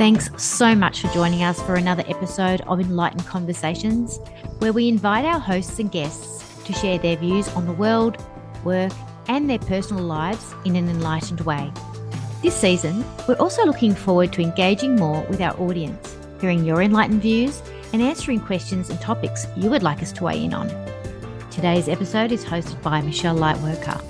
Thanks so much for joining us for another episode of Enlightened Conversations, where we invite our hosts and guests to share their views on the world, work, and their personal lives in an enlightened way. This season, we're also looking forward to engaging more with our audience, hearing your enlightened views, and answering questions and topics you would like us to weigh in on. Today's episode is hosted by Michelle Lightworker.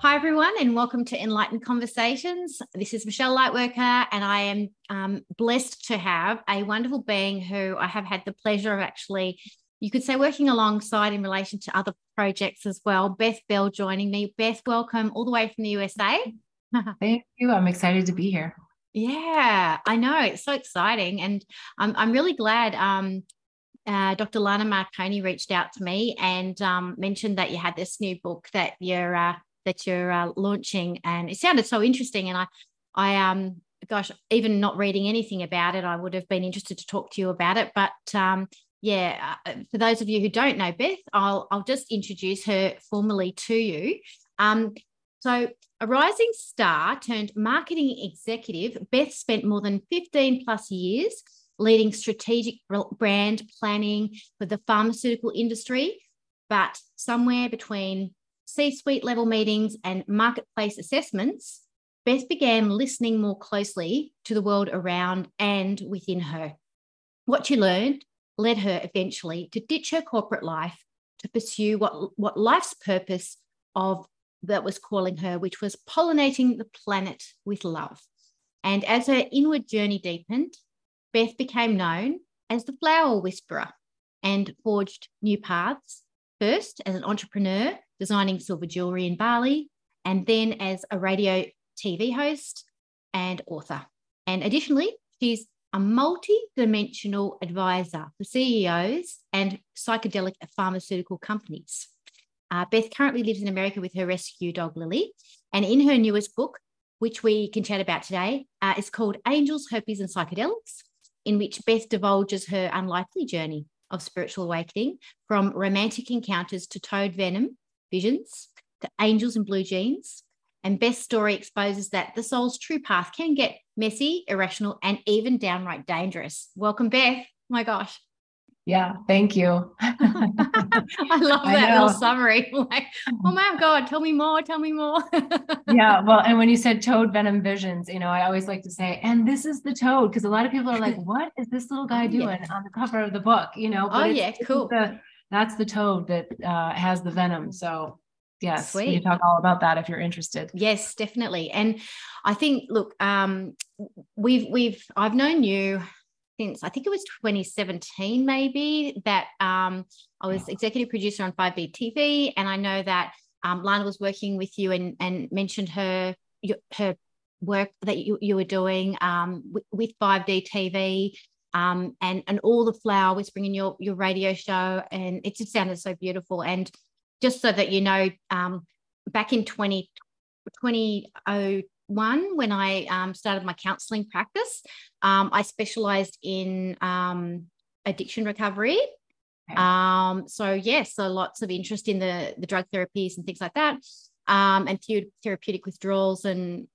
Hi, everyone, and welcome to Enlightened Conversations. This is Michelle Lightworker, and I am um, blessed to have a wonderful being who I have had the pleasure of actually, you could say, working alongside in relation to other projects as well. Beth Bell joining me. Beth, welcome all the way from the USA. Thank you. I'm excited to be here. Yeah, I know. It's so exciting. And I'm, I'm really glad um, uh, Dr. Lana Marconi reached out to me and um, mentioned that you had this new book that you're uh, that you're uh, launching, and it sounded so interesting. And I, I um, gosh, even not reading anything about it, I would have been interested to talk to you about it. But um, yeah, uh, for those of you who don't know Beth, I'll I'll just introduce her formally to you. Um, so, a rising star turned marketing executive, Beth spent more than 15 plus years leading strategic brand planning for the pharmaceutical industry. But somewhere between C suite level meetings, and marketplace assessments, Beth began listening more closely to the world around and within her. What she learned led her eventually to ditch her corporate life to pursue what, what life's purpose of that was calling her, which was pollinating the planet with love. And as her inward journey deepened, Beth became known as the flower whisperer and forged new paths, first as an entrepreneur designing silver jewelry in Bali, and then as a radio TV host and author. And additionally, she's a multi dimensional advisor for CEOs and psychedelic pharmaceutical companies. Uh, Beth currently lives in America with her rescue dog, Lily. And in her newest book, which we can chat about today, uh, is called Angels, Herpes, and Psychedelics, in which Beth divulges her unlikely journey of spiritual awakening from romantic encounters to toad venom visions to angels in blue jeans. And Beth's story exposes that the soul's true path can get messy, irrational, and even downright dangerous. Welcome, Beth. My gosh. Yeah, thank you. I love that I little summary. Like, oh my God, tell me more, tell me more. yeah, well, and when you said toad venom visions, you know, I always like to say, and this is the toad, because a lot of people are like, what is this little guy doing yeah. on the cover of the book? You know, oh, yeah, cool. The, that's the toad that uh, has the venom. So yes, Sweet. we can talk all about that if you're interested. Yes, definitely. And I think, look, um, we've we've I've known you since I think it was 2017, maybe that um, I was executive producer on 5D TV, and I know that um, Lana was working with you and and mentioned her her work that you, you were doing um, with 5D TV um, and and all the flower whispering in your your radio show, and it just sounded so beautiful. And just so that you know, um, back in 20, 2001, when I um, started my counselling practice, um, I specialised in um, addiction recovery. Okay. Um, so yes, yeah, so lots of interest in the the drug therapies and things like that, um, and therapeutic withdrawals and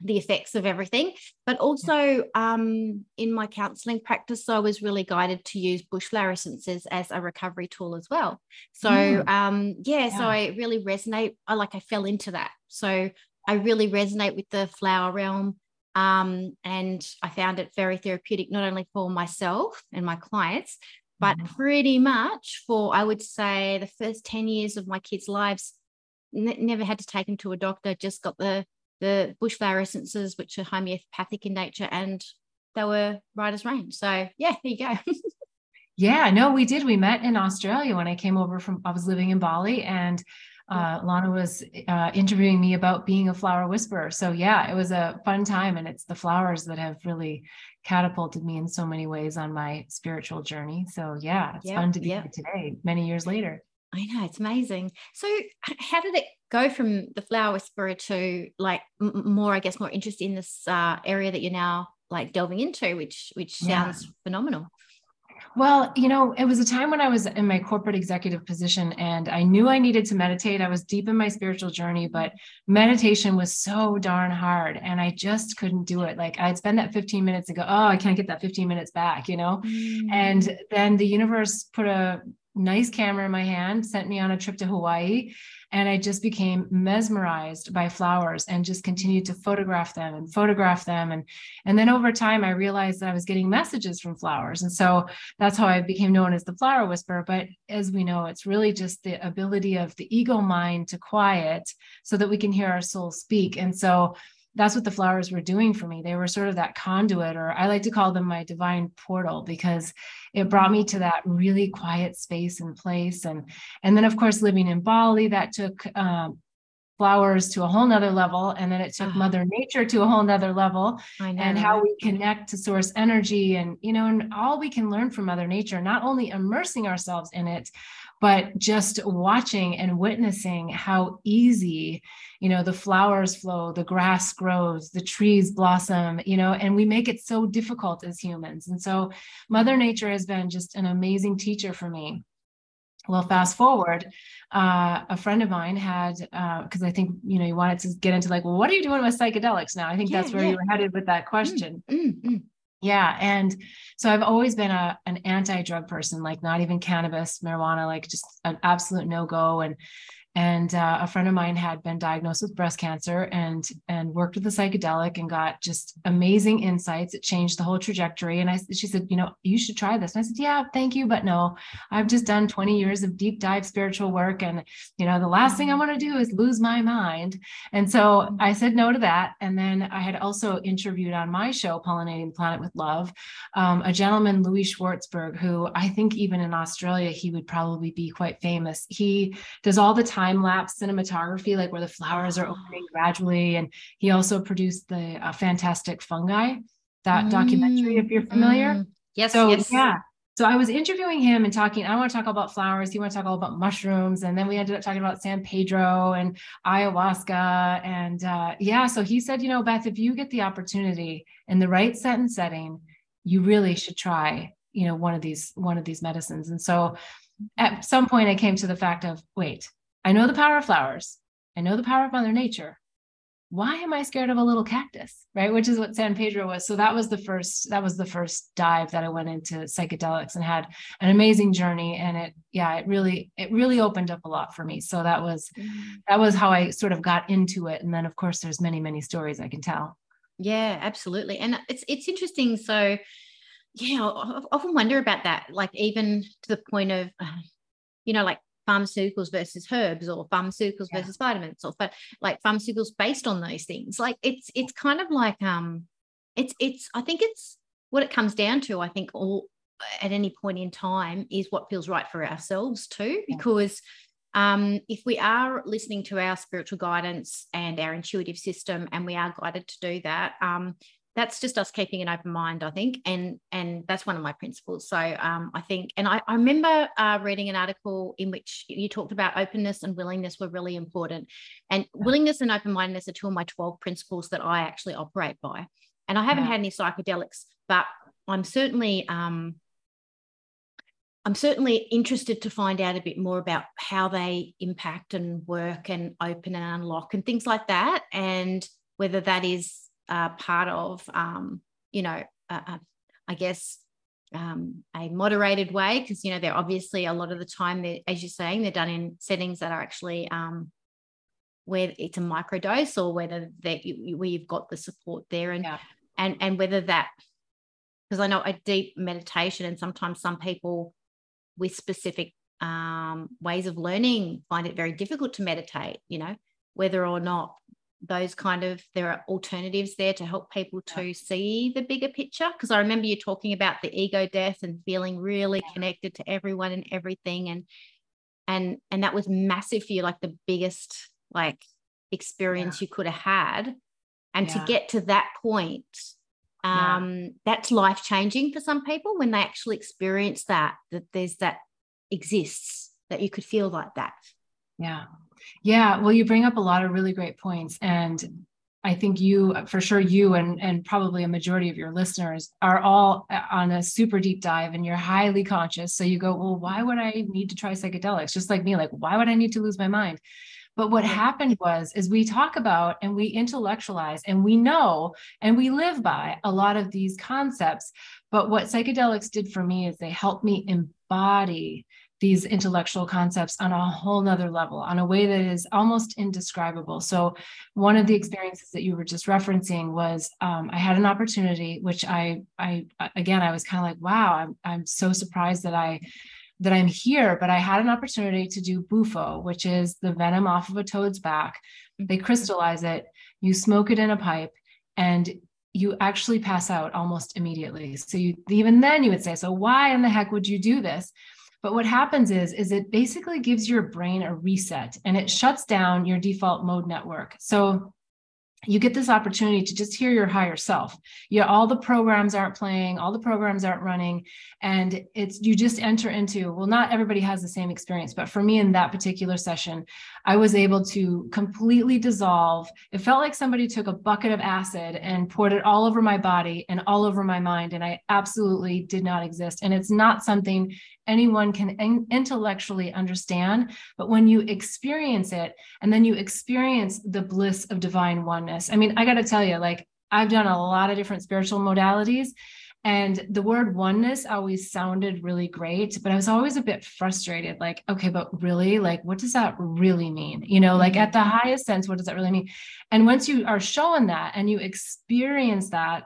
the effects of everything. But also um, in my counselling practice, I was really guided to use bush flower essences as a recovery tool as well. So mm. um, yeah, yeah, so I really resonate. I like I fell into that. So I really resonate with the flower realm. Um, and I found it very therapeutic, not only for myself and my clients, but mm. pretty much for, I would say, the first 10 years of my kids' lives. Never had to take them to a doctor, just got the the bushflower essences, which are homeopathic in nature, and they were right as rain. So yeah, there you go. yeah, no, we did. We met in Australia when I came over from. I was living in Bali, and uh, Lana was uh, interviewing me about being a flower whisperer. So yeah, it was a fun time, and it's the flowers that have really catapulted me in so many ways on my spiritual journey. So yeah, it's yep, fun to be yep. here today, many years later. I know it's amazing. So, how did it go from the flower whisperer to like more, I guess, more interest in this uh, area that you're now like delving into, which which sounds yeah. phenomenal. Well, you know, it was a time when I was in my corporate executive position and I knew I needed to meditate. I was deep in my spiritual journey, but meditation was so darn hard and I just couldn't do it. Like I'd spend that 15 minutes and go, oh, I can't get that 15 minutes back, you know? Mm. And then the universe put a nice camera in my hand, sent me on a trip to Hawaii and I just became mesmerized by flowers and just continued to photograph them and photograph them. And, and then over time, I realized that I was getting messages from flowers. And so that's how I became known as the flower whisperer. But as we know, it's really just the ability of the ego mind to quiet so that we can hear our soul speak. And so that's what the flowers were doing for me. They were sort of that conduit, or I like to call them my divine portal, because it brought me to that really quiet space and place. And and then of course living in Bali, that took um, flowers to a whole nother level, and then it took uh-huh. Mother Nature to a whole nother level, and how we connect to source energy, and you know, and all we can learn from Mother Nature, not only immersing ourselves in it, but just watching and witnessing how easy you know the flowers flow the grass grows the trees blossom you know and we make it so difficult as humans and so mother nature has been just an amazing teacher for me well fast forward uh, a friend of mine had because uh, i think you know you wanted to get into like well what are you doing with psychedelics now i think yeah, that's where yeah. you were headed with that mm, question mm, mm, mm. Yeah. And so I've always been a, an anti drug person, like not even cannabis, marijuana, like just an absolute no go. And and uh, a friend of mine had been diagnosed with breast cancer and and worked with a psychedelic and got just amazing insights. It changed the whole trajectory. And i she said you know you should try this. And i said yeah thank you but no. I've just done 20 years of deep dive spiritual work and you know the last thing i want to do is lose my mind. And so i said no to that. And then i had also interviewed on my show pollinating the planet with love um, a gentleman louie schwartzberg who i think even in australia he would probably be quite famous. He does all the time time lapse cinematography, like where the flowers are opening gradually. And he also produced the uh, Fantastic Fungi, that mm, documentary, if you're familiar. Mm. Yes. So, yes. yeah. So I was interviewing him and talking. I want to talk about flowers. He want to talk all about mushrooms, and then we ended up talking about San Pedro and ayahuasca. And uh, yeah, so he said, you know, Beth, if you get the opportunity in the right set and setting, you really should try, you know, one of these one of these medicines. And so at some point, I came to the fact of, wait, I know the power of flowers. I know the power of Mother Nature. Why am I scared of a little cactus? Right, which is what San Pedro was. So that was the first. That was the first dive that I went into psychedelics and had an amazing journey. And it, yeah, it really, it really opened up a lot for me. So that was, mm-hmm. that was how I sort of got into it. And then, of course, there's many, many stories I can tell. Yeah, absolutely. And it's it's interesting. So, yeah, I often wonder about that. Like even to the point of, you know, like pharmaceuticals versus herbs or pharmaceuticals yeah. versus vitamins or but like pharmaceuticals based on those things. Like it's it's kind of like um it's it's i think it's what it comes down to i think all at any point in time is what feels right for ourselves too. Because um, if we are listening to our spiritual guidance and our intuitive system and we are guided to do that um, that's just us keeping an open mind i think and and that's one of my principles. So um, i think and i, I remember uh, reading an article in which you talked about openness and willingness were really important. And willingness and open-mindedness are two of my 12 principles that i actually operate by. And i haven't yeah. had any psychedelics but i'm certainly um, I'm certainly interested to find out a bit more about how they impact and work and open and unlock and things like that, and whether that is uh, part of, um, you know, uh, uh, I guess um, a moderated way because you know they're obviously a lot of the time they as you're saying they're done in settings that are actually um, where it's a microdose or whether that where you've got the support there and yeah. and and whether that because I know a deep meditation and sometimes some people with specific um, ways of learning find it very difficult to meditate you know whether or not those kind of there are alternatives there to help people to see the bigger picture because i remember you talking about the ego death and feeling really connected to everyone and everything and and and that was massive for you like the biggest like experience yeah. you could have had and yeah. to get to that point um yeah. that's life changing for some people when they actually experience that that there's that exists that you could feel like that yeah yeah, well, you bring up a lot of really great points. And I think you, uh, for sure, you and and probably a majority of your listeners are all uh, on a super deep dive, and you're highly conscious. So you go, well, why would I need to try psychedelics? Just like me, like why would I need to lose my mind? But what happened was, is we talk about and we intellectualize and we know and we live by a lot of these concepts. But what psychedelics did for me is they helped me embody these intellectual concepts on a whole nother level on a way that is almost indescribable. So one of the experiences that you were just referencing was um, i had an opportunity which i i again i was kind of like wow I'm, I'm so surprised that i that i'm here but i had an opportunity to do bufo which is the venom off of a toad's back. They crystallize it you smoke it in a pipe and you actually pass out almost immediately. So you even then you would say so why in the heck would you do this but what happens is, is it basically gives your brain a reset and it shuts down your default mode network. So you get this opportunity to just hear your higher self. Yeah, all the programs aren't playing, all the programs aren't running, and it's you just enter into. Well, not everybody has the same experience, but for me in that particular session, I was able to completely dissolve. It felt like somebody took a bucket of acid and poured it all over my body and all over my mind, and I absolutely did not exist. And it's not something anyone can in- intellectually understand, but when you experience it and then you experience the bliss of divine oneness. I mean, I got to tell you, like, I've done a lot of different spiritual modalities. And the word oneness always sounded really great, but I was always a bit frustrated. Like, okay, but really, like, what does that really mean? You know, like at the mm-hmm. highest sense, what does that really mean? And once you are shown that and you experience that,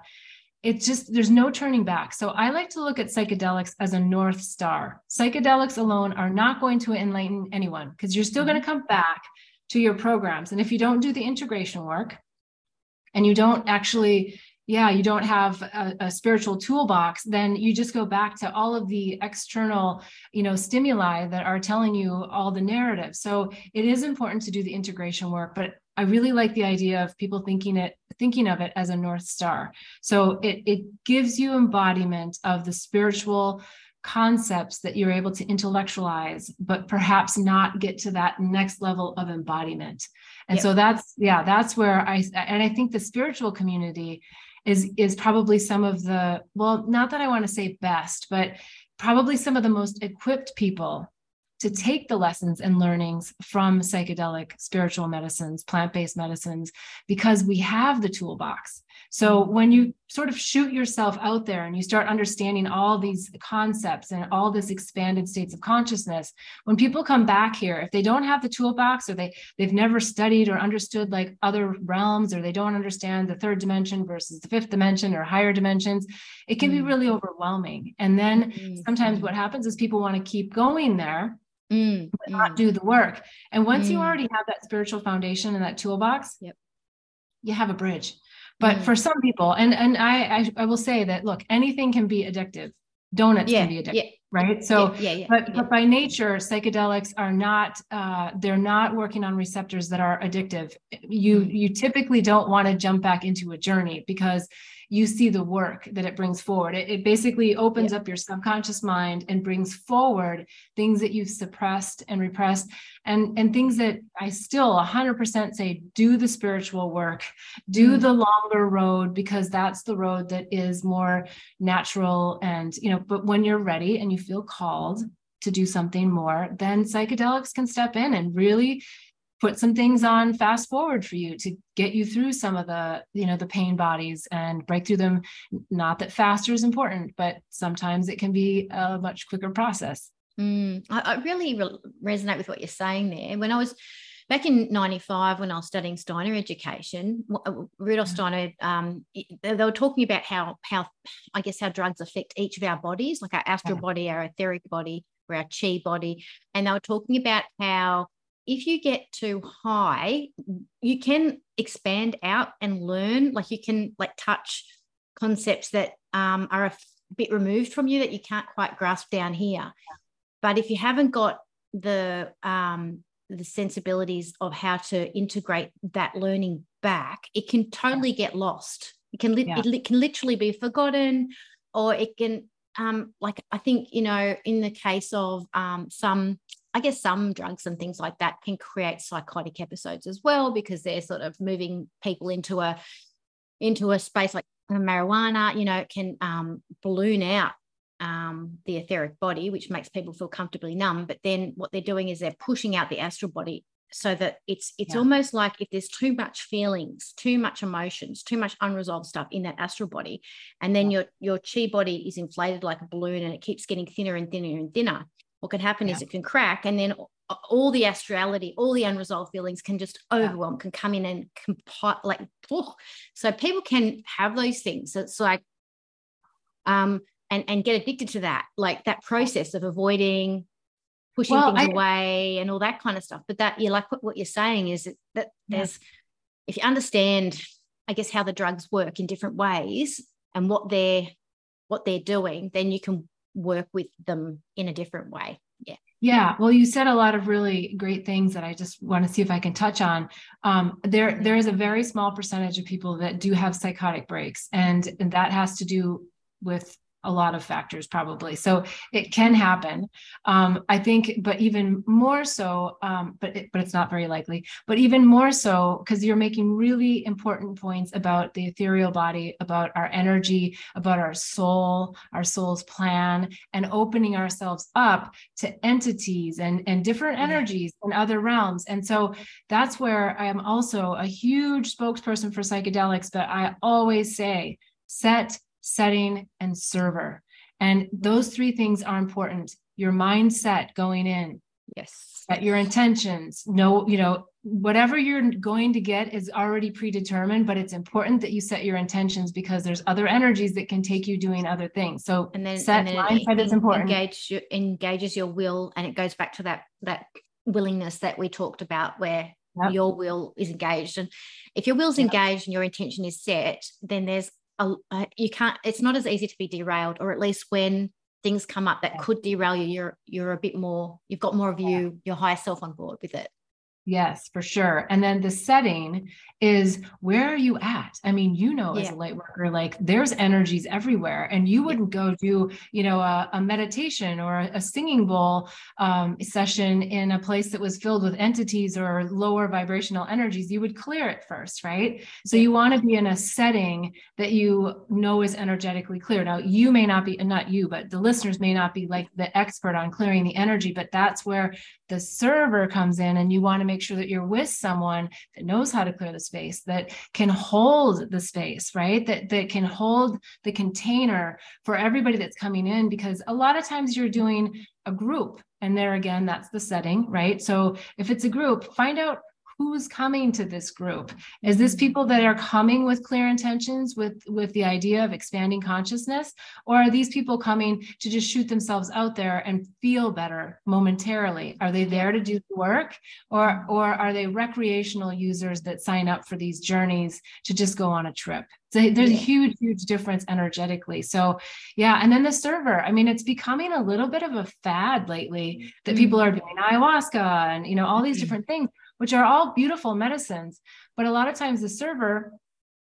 it's just there's no turning back. So I like to look at psychedelics as a north star. Psychedelics alone are not going to enlighten anyone because you're still mm-hmm. going to come back to your programs. And if you don't do the integration work and you don't actually yeah, you don't have a, a, spiritual toolbox, then you just go back to all of the external, you know, stimuli that are telling you all the narrative. So it is important to do the integration work, but I really like the idea of people thinking it thinking of it as a north star. So it it gives you embodiment of the spiritual concepts that you're able to intellectualize but perhaps not get to that next level of embodiment. And yep. so that's yeah, that's where I and I think the spiritual community is is probably some of the well not that I want to say best, but probably some of the most equipped people to take the lessons and learnings from psychedelic spiritual medicines, plant based medicines, because we have the toolbox. So mm-hmm. when you sort of shoot yourself out there and you start understanding all these concepts and all this expanded states of consciousness, when people come back here, if they don't have the toolbox or they they've never studied or understood like other realms or they don't understand the third dimension versus the fifth dimension or higher dimensions, it can mm. be really overwhelming. And then mm. sometimes what happens is people want to keep going there mm, but not mm. do the work. And once mm. you already have that spiritual foundation and that toolbox, yep. you have a bridge. But mm. for some people, and and I, I, I will say that look, anything can be addictive. Donuts yeah, can be addictive. Yeah. Right. So, yeah, yeah, but, but by nature, psychedelics are not, uh, they're not working on receptors that are addictive. You, mm. you typically don't want to jump back into a journey because you see the work that it brings forward. It, it basically opens up your subconscious mind and brings forward things that you've suppressed and repressed and, and things that I still 100% say do the spiritual work, do mm. the longer road, because that's the road that is more natural. And, you know, but when you're ready and you feel called, to do something more, then psychedelics can step in and really put some things on fast forward for you to get you through some of the you know the pain bodies and break through them. Not that faster is important but sometimes it can be a much quicker process. Mm, I, I, really re- resonate with what you're saying there. When i was back in 95 when i was studying steiner education uh, rudolf steiner um, they were talking about how how i guess how drugs affect each of our bodies like our astral yeah. body our etheric body or our chi body. And they were talking about how if you get too high, you can expand out and learn. Like you can like touch concepts that um, are a bit removed from you that you can't quite grasp down here. But if you haven't got the um, the sensibilities of how to integrate that learning back, it can totally get lost. It can li- yeah. it can literally be forgotten, or it can um, like I think you know in the case of um, some I guess some drugs and things like that can create psychotic episodes as well because they're sort of moving people into a into a space like marijuana. You know, it can um, balloon out um, the etheric body, which makes people feel comfortably numb. But then what they're doing is they're pushing out the astral body so that it's it's yeah. almost like if there's too much feelings too much emotions too much unresolved stuff in that astral body and then yeah. your your chi body is inflated like a balloon and it keeps getting thinner and thinner and thinner what can happen yeah. is it can crack and then all the astrality all the unresolved feelings can just overwhelm can come in and compile like oh. so people can have those things it's like um and and get addicted to that like that process of avoiding pushing well, things I, away and all that kind of stuff. But that you like what, what you're saying is that, that there's if you understand, I guess, how the drugs work in different ways and what they're what they're doing, then you can work with them in a different way. Yeah. Yeah, well, you said a lot of really great things that I just want to see if I can touch on. Um, there, there is a very small percentage of people that do have psychotic breaks, and, and that has to do with a lot of factors probably. So it can happen. Um, i think but even more so um, but it, but it's not very likely but even more so because you're making really important points about the ethereal body about our energy about our soul our soul's plan and opening ourselves up to entities and and different energies and other realms. And so that's where i am also a huge spokesperson for psychedelics but i always say set setting, and server. And those three things are important. Your mindset going in. Yes. Set your intentions. No, you know, whatever you're going to get is already predetermined, but it's important that you set your intentions because there's other energies that can take you doing other things. So and then set and then mindset is important. Engage your, engages your will, and it goes back to that that willingness that we talked about, where Yep. your will is engaged and if your will's yep. engaged and your intention is set then there's a, you can't it's not as easy to be derailed or at least when things come up that could derail you you're you're a bit more you've got more of you your higher self on board with it Yes, for sure. And then the setting is where are you at? I mean, you know, yeah. as a light worker, like there's energies everywhere, and you wouldn't go do, you know, a, a meditation or a, a singing bowl um, session in a place that was filled with entities or lower vibrational energies. You would clear it first, right? So you want to be in a setting that you know is energetically clear. Now, you may not be, not you, but the listeners may not be like the expert on clearing the energy, but that's where the server comes in, and you want to make sure that you're with someone that knows how to clear the space, that can hold the space, right? That that can hold the container for everybody that's coming in because a lot of times you're doing a group and there again that's the setting, right? So if it's a group, find out who's coming to this group? Is this mm-hmm. people that are coming with clear intentions with with the idea of expanding consciousness? Or are these people coming to just shoot themselves out there and feel better momentarily? Are they there to do the work? Or or are they recreational users that sign up for these journeys to just go on a trip? So there's a huge, huge difference energetically. So, yeah. And then the server, I mean, it's becoming a little bit of a fad lately that mm-hmm. people are doing ayahuasca and, you know, all these mm-hmm. different things which are all beautiful medicines. But a lot of times the server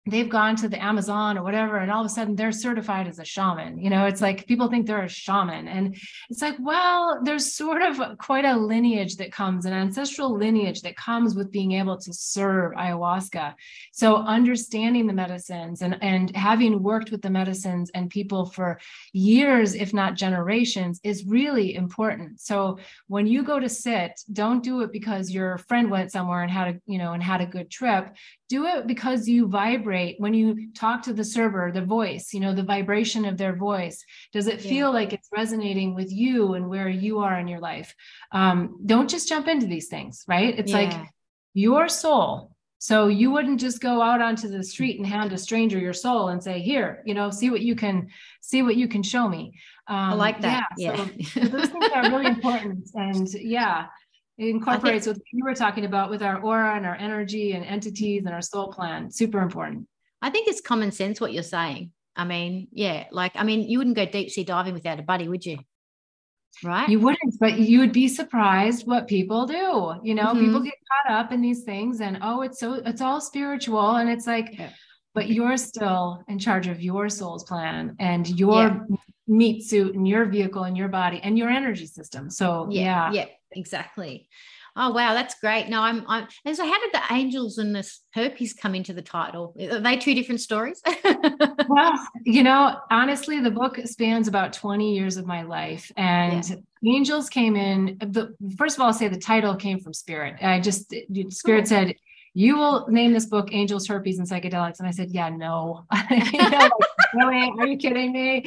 they've gone to the Amazon or whatever, and all of a sudden they're certified as a shaman. You know, it's like people think they're a shaman. And it's like, well, there's sort of quite a lineage that comes, an ancestral lineage that comes with being able to serve ayahuasca. So understanding the medicines and, and having worked with the medicines and people for years, if not generations, is really important. So when you go to sit, don't do it because your friend went somewhere and had a, you know, and had a good trip do it because you vibrate when you talk to the server the voice you know the vibration of their voice. Does it feel like it's resonating with you and where you are in your life? Um, don't just jump into these things right? It's yeah. like your soul. So you wouldn't just go out onto the street and hand a stranger your soul and say here you know see what you can see what you can show me. Um, i like that. yeah, yeah. So those things are really important. And yeah it incorporates think, what you were talking about with our aura and our energy and entities and our soul plan. Super important. I think it's common sense what you're saying. I mean, yeah, like, I mean, you wouldn't go deep sea diving without a buddy, would you? Right. You wouldn't, but you would be surprised what people do. You know, mm-hmm. people get caught up in these things and, oh, it's so, it's all spiritual. And it's like, yeah. but you're still in charge of your soul's plan and your yeah. Meat suit and your vehicle and your body and your energy system. So yeah, yeah, yeah exactly. Oh wow, that's great. No, I'm I'm and so how did the angels and this herpes come into the title? Are they two different stories? well, you know, honestly, the book spans about 20 years of my life. And yeah. angels came in. The first of all, I'll say the title came from spirit. I just spirit said, you will name this book Angels, Herpes, and Psychedelics. And I said, yeah, no. you know, like, really? Are you kidding me?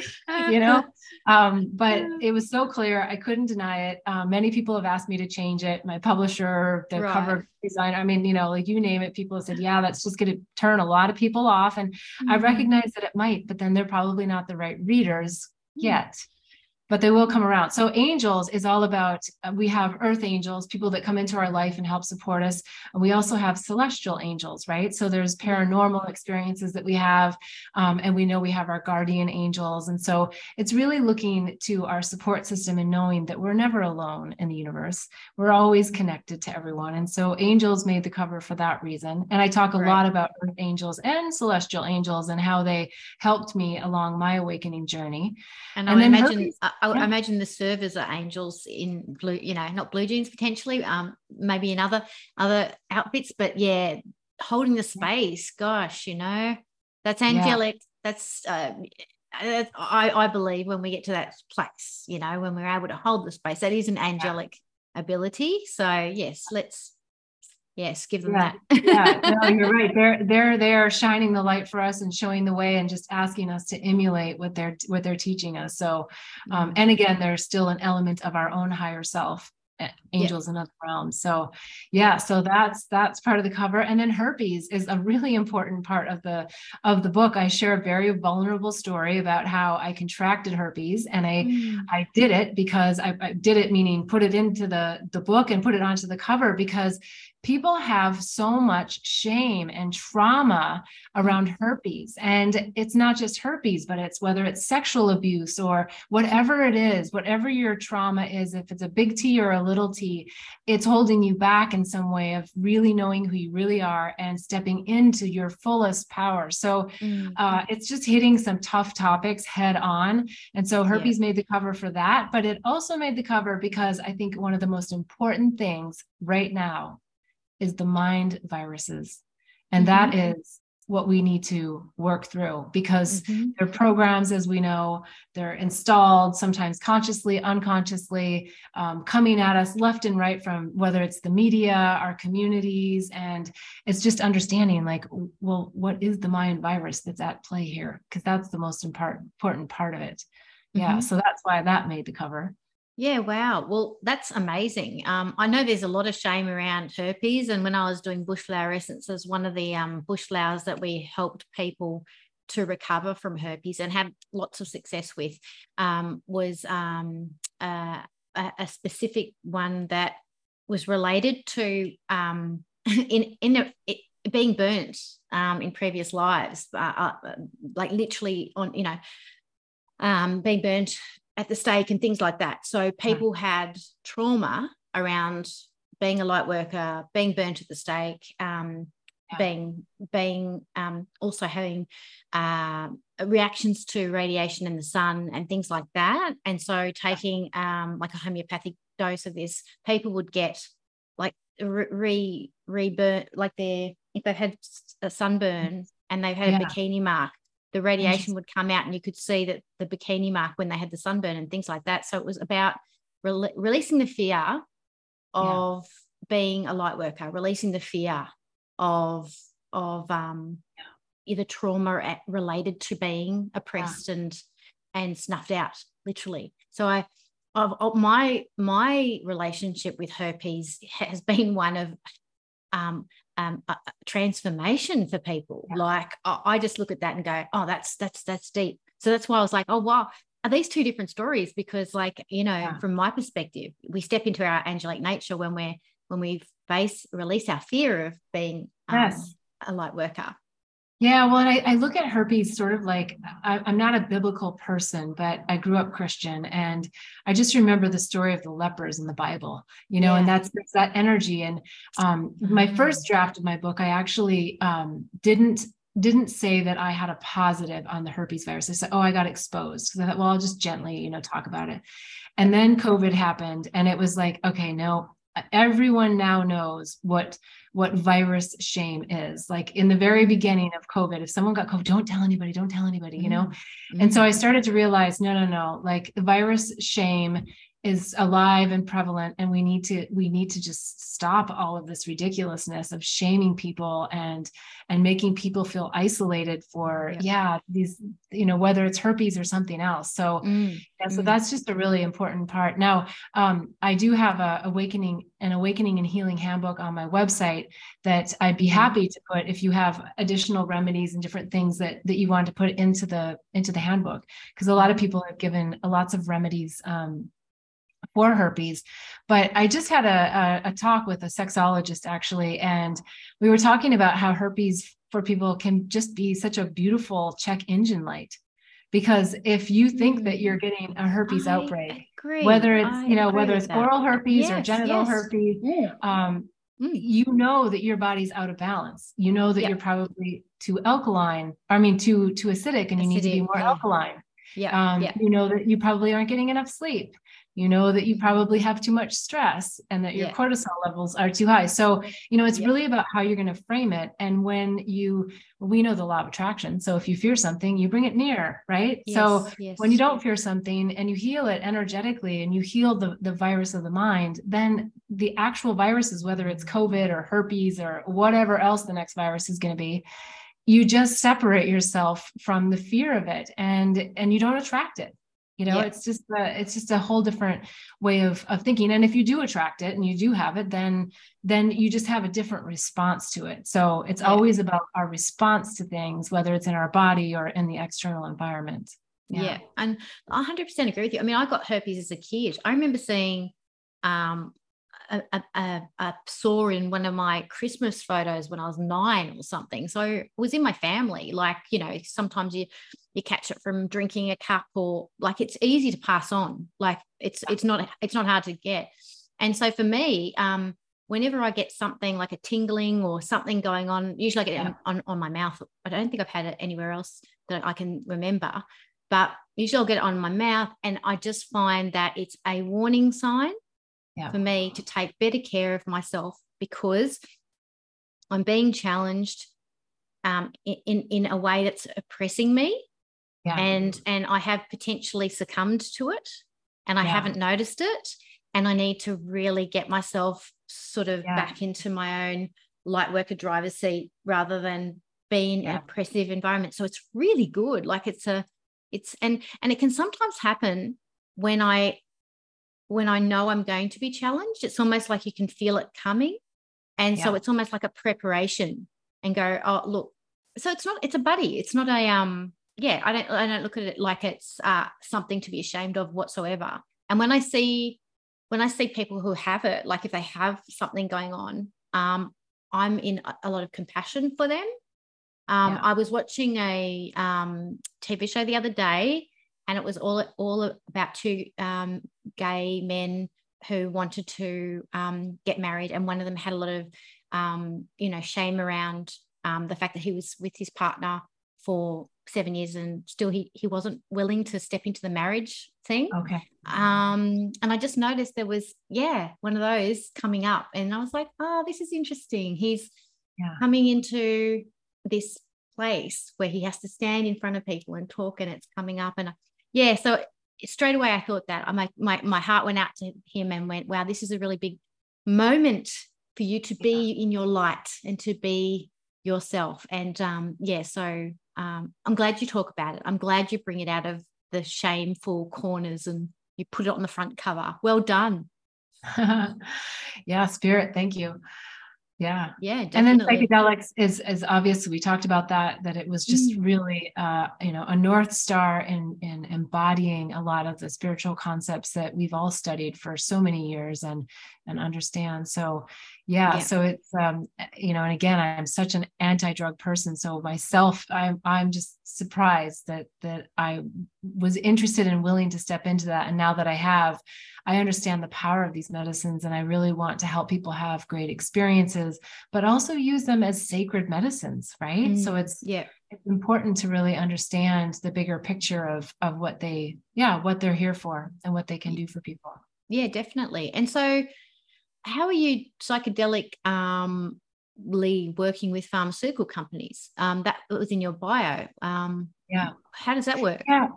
You know, um, but it was so clear. I couldn't deny it. Um, many people have asked me to change it. My publisher, the right. cover designer, I mean, you know, like you name it, people have said, yeah, that's just going to turn a lot of people off. And mm-hmm. I recognize that it might, but then they're probably not the right readers mm-hmm. yet but they will come around. So angels is all about uh, we have earth angels, people that come into our life and help support us. And we also have celestial angels, right? So there's paranormal experiences that we have, um, and we know we have our guardian angels. And so it's really looking to our support system and knowing that we're never alone in the universe. We're always connected to everyone. And so angels made the cover for that reason. And I talk a right. lot about earth angels and celestial angels and how they helped me along my awakening journey. And, and I imagine Herpes, I, yeah. imagine the servers are angels in blue, you know, not blue jeans potentially, um, maybe in other other outfits, but yeah, holding the space. Gosh, you know, that's angelic. Yeah. That's uh, I, I believe when we get to that place, you know, when we're able to hold the space, that is an angelic yeah. ability. So yes, let's yes give them yeah. that yeah no you're right they're they're they're shining the light for us and showing the way and just asking us to emulate what they're what they're teaching us so um, mm-hmm. and again there's still an element of our own higher self angels yeah. in other realms so yeah so that's that's part of the cover and then herpes is a really important part of the of the book i share a very vulnerable story about how i contracted herpes and i mm. i did it because I, I did it meaning put it into the the book and put it onto the cover because people have so much shame and trauma around herpes. And it's not just herpes, but it's whether it's sexual abuse or whatever it is, whatever your trauma is, if it's a big T or a little t, it's holding you back in some way of really knowing who you really are and stepping into your fullest power. So mm. uh, it's just hitting some tough topics head on. And so herpes yeah. made the cover for that, but it also made the cover because I think one of the most important things right now is the mind viruses. And mm-hmm. that is what we need to work through because mm-hmm. they're programs, as we know, they're installed sometimes consciously, unconsciously, um, coming at us left and right from whether it's the media, our communities. And it's just understanding like, well, what is the mind virus that's at play here? Because that's the most important, part of it. Yeah. Mm-hmm. So that's why that made the cover. Yeah, wow. Well, that's amazing. Um, I know there's a lot of shame around herpes, and when I was doing bush flower essences, one of the um, bush flowers that we helped people to recover from herpes and had lots of success with um, was um, uh, a, a, specific one that was related to um, in in a, it, being burnt um, in previous lives, uh, uh, like literally on you know um, being burnt at the stake and things like that. So people had trauma around being a light worker, being burnt at the stake, um, yeah. being being um, also having uh, reactions to radiation in the sun and things like that. And so taking um, like a homeopathic dose of this, people would get like re reburn like their if they've had a sunburn and they've had yeah. a bikini mark the radiation would come out and you could see that the bikini mark when they had the sunburn and things like that. So it was about re- releasing the fear of yeah. being a light worker, releasing the fear of of um, either trauma at, related to being oppressed yeah. and and snuffed out, literally. So I of, of, my my relationship with herpes has been one of um, um, transformation for people. Yeah. Like I just look at that and go, oh, that's that's that's deep. So that's why I was like, oh wow, are these two different stories? Because like you know, yeah. from my perspective, we step into our angelic nature when we're when we face release our fear of being um, yes. a light worker. Yeah, well, I, I, look at herpes sort of like I, am not a biblical person, but I grew up Christian, and I just remember the story of the lepers in the Bible, you know, yeah. and that's, that's that energy. And um, my mm-hmm. first draft of my book, I actually um, didn't didn't say that I had a positive on the herpes virus. I said, "Oh, I got exposed." Because I thought, well, I'll just gently, you know, talk about it. And then COVID happened, and it was like, okay, no, everyone now knows what what virus shame is. Like in the very beginning of COVID, if someone got COVID, don't tell anybody, don't tell anybody, you know. Mm-hmm. And so I started to realize, no, no, no, like the virus shame is alive and prevalent and we need to we need to just stop all of this ridiculousness of shaming people and and making people feel isolated for yeah, yeah these you know whether it's herpes or something else so mm, yeah, so mm. that's just a really important part now um, i do have a awakening an awakening and healing handbook on my website that i'd be mm. happy to put if you have additional remedies and different things that that you want to put into the into the handbook because a lot of people have given lots of remedies um, for herpes. But I just had a, a, a, talk with a sexologist actually, and we were talking about how herpes for people can just be such a beautiful check engine light. Because if you think that you're getting a herpes I outbreak, agree. whether it's I you know whether it's oral herpes yes, or genital yes. herpes, yeah. um, mm. you know that your body's out of balance. You know that you're probably too alkaline. I mean, too too acidic, and you need to be more yeah. alkaline. Yeah. Um, yeah. You know that you probably aren't getting enough sleep you know that you probably have too much stress and that your yeah. cortisol levels are too high so you know it's yeah. really about how you're going to frame it and when you we know the law of attraction so if you fear something you bring it near right yes, so yes. when you don't fear something and you heal it energetically and you heal the, the virus of the mind then the actual viruses whether it's covid or herpes or whatever else the next virus is going to be you just separate yourself from the fear of it and and you don't attract it you know yeah. it's just a, it's just a whole different way of, of thinking and if you do attract it and you do have it then then you just have a different response to it so it's yeah. always about our response to things whether it's in our body or in the external environment yeah, yeah. and 100% agree with you i mean i got herpes as a kid i remember seeing um a, a, a, sore in one of my Christmas photos when I was nine or something. So it was in my family. Like, you know, sometimes you you catch it from drinking a cup or like it's easy to pass on. Like it's it's not it's not hard to get. And so for me, um, whenever I get something like a tingling or something going on, usually I get it on, on my mouth. I don't think I've had it anywhere else that I can remember, but usually I'll get it on my mouth. And I just find that it's a warning sign yeah. for me to take better care of myself because I'm being challenged um, in, in a way that's oppressing me. Yeah. And, and I have potentially succumbed to it and I yeah. haven't noticed it. And I need to really get myself sort of back into my own light worker driver's seat rather than being an oppressive environment. So it's really good. Like it's a, it's, and, and it can sometimes happen when I when I know I'm going to be challenged, it's almost like you can feel it coming. And yeah. so it's almost like a preparation and go, oh, look. So it's not, it's a buddy. It's not a, um, yeah, I don't, I don't look at it like it's uh, something to be ashamed of whatsoever. And when I see, when I see people who have it, like if they have something going on, um, I'm in a lot of compassion for them. Um, yeah. I was watching a um, TV show the other day and it was all all about two um, gay men who wanted to um, get married, and one of them had a lot of um, you know shame around um, the fact that he was with his partner for seven years and still he he wasn't willing to step into the marriage thing. Okay. Um, and I just noticed there was yeah one of those coming up, and I was like, oh, this is interesting. He's yeah. coming into this place where he has to stand in front of people and talk and it's coming up and yeah, so straight away I thought that. I my my my heart went out to him and went, wow, this is a really big moment for you to be yeah. in your light and to be yourself. And um, yeah, so um, I'm glad you talk about it. I'm glad you bring it out of the shameful corners and you put it on the front cover. Well done. yeah, spirit. Thank you. Yeah. Yeah. Definitely. And then psychedelics is is obvious. We talked about that, that it was just mm. really uh, you know, a North Star in in embodying a lot of the spiritual concepts that we've all studied for so many years and and understand. So yeah, yeah. so it's um, you know, and again, I'm such an anti-drug person. So myself, I'm I'm just surprised that that I was interested and willing to step into that and now that i have i understand the power of these medicines and i really want to help people have great experiences but also use them as sacred medicines right? Mm, so it's yeah. it's important to really understand the bigger picture of of what they yeah what they're here for and what they can do for people. Yeah definitely. And so how are you psychedelic um working with pharmaceutical companies? Um that was in your bio. Um yeah. how does that work? Yeah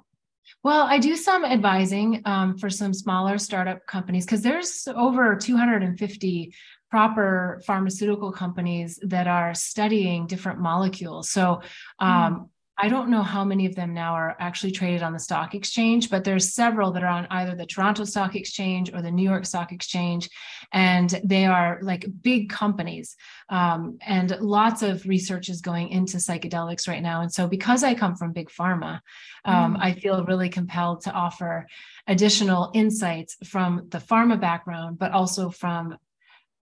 well, I do some advising um, for some smaller startup companies because there's over 250 proper pharmaceutical companies that are studying different molecules. So um, mm. I don't know how many of them now are actually traded on the stock exchange, but there's several that are on either the Toronto Stock Exchange or the New York Stock Exchange, and they are like big companies. Um, and lots of research is going into psychedelics right now. And so, because I come from big pharma, um, mm. I feel really compelled to offer additional insights from the pharma background, but also from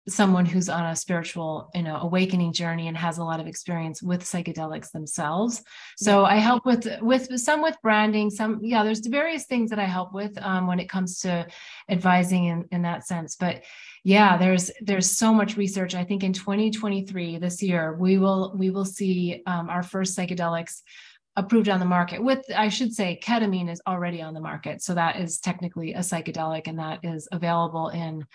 someone who's on a spiritual you know awakening journey and has a lot of experience with psychedelics themselves. So i help with with some with branding some yeah there's various things that i help with um, when it comes to advising in, in that sense. But yeah there's there's so much research. I think in 2023 this year we will we will see um, our first psychedelics approved on the market with i should say ketamine is already on the market. So that is technically a psychedelic and that is available in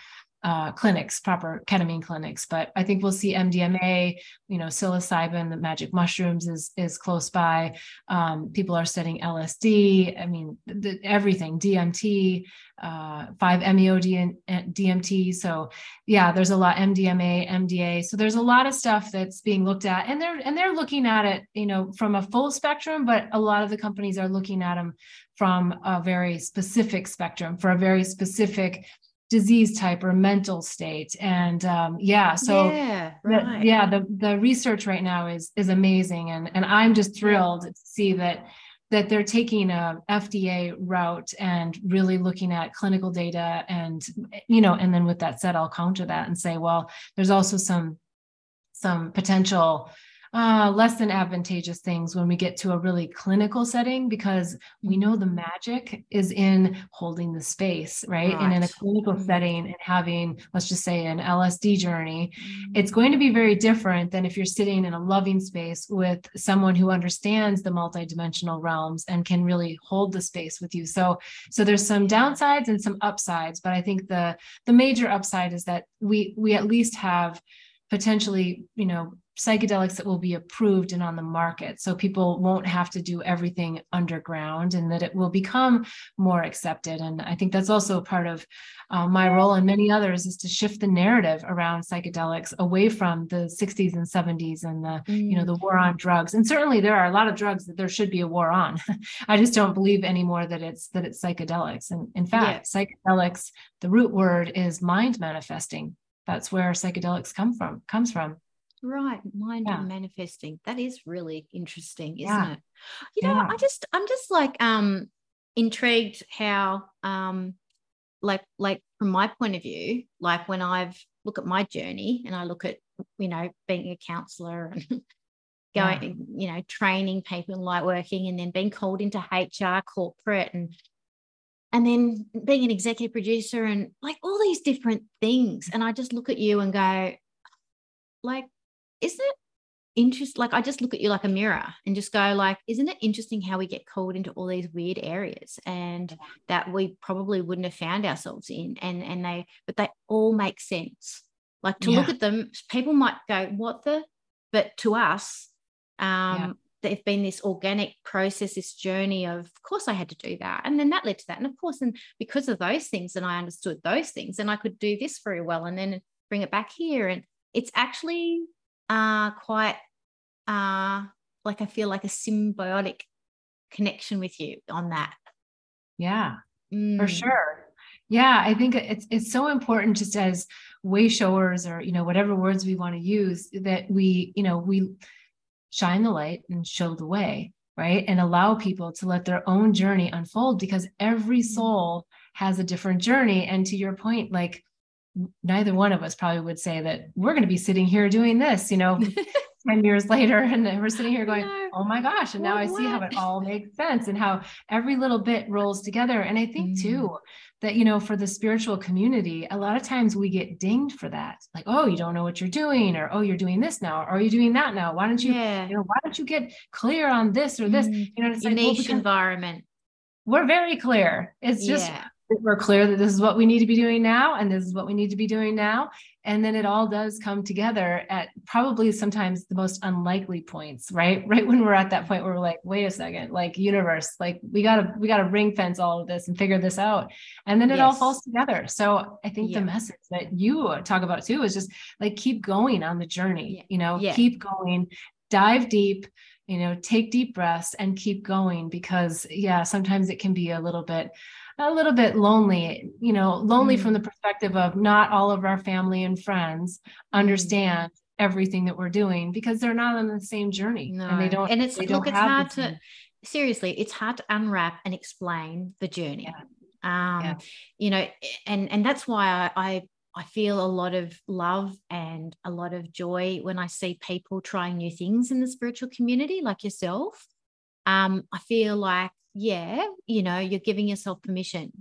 uh, clinics, proper ketamine clinics. But I think we'll see MDMA, you know, psilocybin, the magic mushrooms is is close by. Um, people are studying LSD. I mean, the, everything, DMT, uh, 5-MeO DMT. So yeah, there's a lot MDMA, MDA. So there's a lot of stuff that's being looked at, and they're and they're looking at it, you know, from a full spectrum. But a lot of the companies are looking at them from a very specific spectrum for a very specific disease type or mental state. And um, yeah so yeah, right. the, yeah the the research right now is is amazing. And and i'm just thrilled to see that that they're taking a fda route and really looking at clinical data and you know and then with that said i'll counter that and say well there's also some some potential uh, less than advantageous things when we get to a really clinical setting because we know the magic is in holding the space, right? right. And in a clinical mm-hmm. setting and having, let's just say, an LSD journey, mm-hmm. it's going to be very different than if you're sitting in a loving space with someone who understands the multidimensional realms and can really hold the space with you. So, so there's some downsides and some upsides, but I think the the major upside is that we we at least have potentially, you know, psychedelics that will be approved and on the market. So people won't have to do everything underground and that it will become more accepted. And I think that's also a part of uh, my role and many others is to shift the narrative around psychedelics away from the 60s and 70s and the, mm. you know, the war on drugs. And certainly there are a lot of drugs that there should be a war on. I just don't believe anymore that it's that it's psychedelics. And in fact, yeah. psychedelics, the root word is mind manifesting. That's where psychedelics come from, comes from. Right, mind yeah. manifesting. That is really interesting, isn't yeah. it? You know, yeah. I just I'm just like um intrigued how um like like from my point of view, like when I've look at my journey and I look at you know being a counselor and going you know training people in light working and then being called into HR corporate and and then being an executive producer and like all these different things and I just look at you and go like isn't it interesting? Like I just look at you like a mirror and just go like, isn't it interesting how we get called into all these weird areas and that we probably wouldn't have found ourselves in? And and they but they all make sense. Like to yeah. look at them, people might go, what the? But to us, um, yeah they've been this organic process, this journey of, of course, I had to do that. And then that led to that. And of course, and because of those things, and I understood those things, and I could do this very well and then bring it back here. And it's actually uh, quite uh, like I feel like a symbiotic connection with you on that. Yeah, mm. for sure. Yeah, I think it's it's so important just as way showers or you know whatever words we want to use that we you know we shine the light and show the way right and allow people to let their own journey unfold because every mm. soul has a different journey and to your point like neither one of us probably would say that we're going to be sitting here doing this you know 10 years later and we're sitting here going oh my gosh and now i see how it all makes sense and how every little bit rolls together. And i think mm. too that you know for the spiritual community a lot of times we get dinged for that. Like oh you don't know what you're doing or oh you're doing this now or are you doing that now? Why don't you yeah. you know why don't you get clear on this or this? Mm. you know it's like niche well, environment. we're very clear. It's just yeah we're clear that this is what we need to be doing now and this is what we need to be doing now and then it all does come together at probably sometimes the most unlikely points right right when we're at that point where we're like wait a second like universe like we gotta we gotta ring fence all of this and figure this out and then it yes. all falls together so i think yeah. the message that you talk about too is just like keep going on the journey yeah. you know yeah. keep going dive deep you know take deep breaths and keep going because yeah sometimes it can be a little bit a little bit lonely, you know, lonely mm. from the perspective of not all of our family and friends mm. understand mm. everything that we're doing because they're not on the same journey no. and they don't and it's look it's hard to seriously it's hard to unwrap and explain the journey yeah. um yeah. you know and and that's why I, I I feel a lot of love and a lot of joy when I see people trying new things in the spiritual community, like yourself. Um, I feel like yeah you know you're giving yourself permission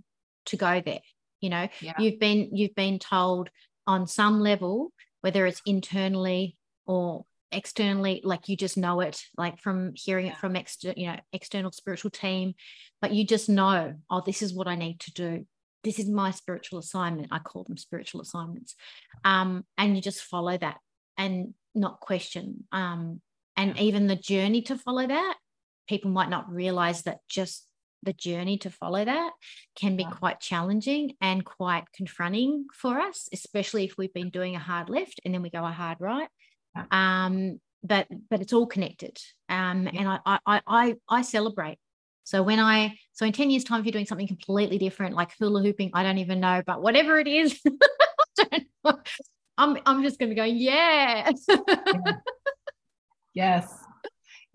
to go there you know yeah. you've been you've been told on some level whether it's internally or externally like you just know it like from hearing it from external you know external spiritual team but you just know oh this is what i need to do this is my spiritual assignment i call them spiritual assignments um and you just follow that and not question um and even the journey to follow that people might not realize that just the journey to follow that can be quite challenging and quite confronting for us, especially if we've been doing a hard left and then we go a hard right. Um, but but it's all connected. Um, and I, I I I celebrate. So when I so in 10 years' time, if you're doing something completely different, like hula hooping, I don't even know, but whatever it is, I'm I'm just gonna go, yeah. yes.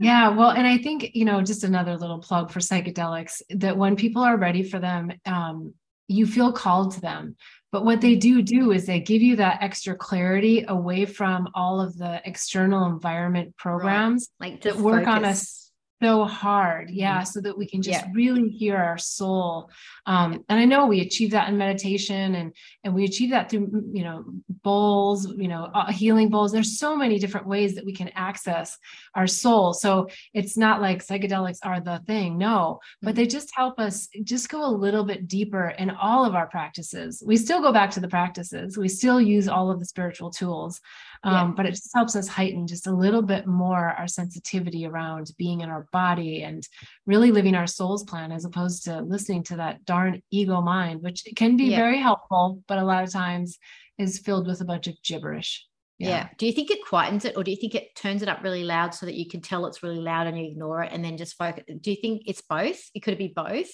Yeah, well, and I think, you know, just another little plug for psychedelics that when people are ready for them, um, you feel called to them. But what they do do is they give you that extra clarity away from all of the external environment programs right. like that work focus. on us so hard. Yeah mm-hmm. so that we can just yeah. really hear our soul. Um, and i know we achieve that in meditation and and we achieve that through you know bowls you know uh, healing bowls. There's so many different ways that we can access our soul. So it's not like psychedelics are the thing no but they mm-hmm. just help us just go a little bit deeper in all of our practices. We still go back to the practices. We still use all of the spiritual tools um, yeah. but it just helps us heighten just a little bit more our sensitivity around being in our body and really living our soul's plan as opposed to listening to that darn ego mind which can be yeah. very helpful but a lot of times is filled with a bunch of gibberish yeah. yeah. Do you think it quietens it or do you think it turns it up really loud so that you can tell it's really loud and you ignore it and then just focus? Do you think it's both? It could be both?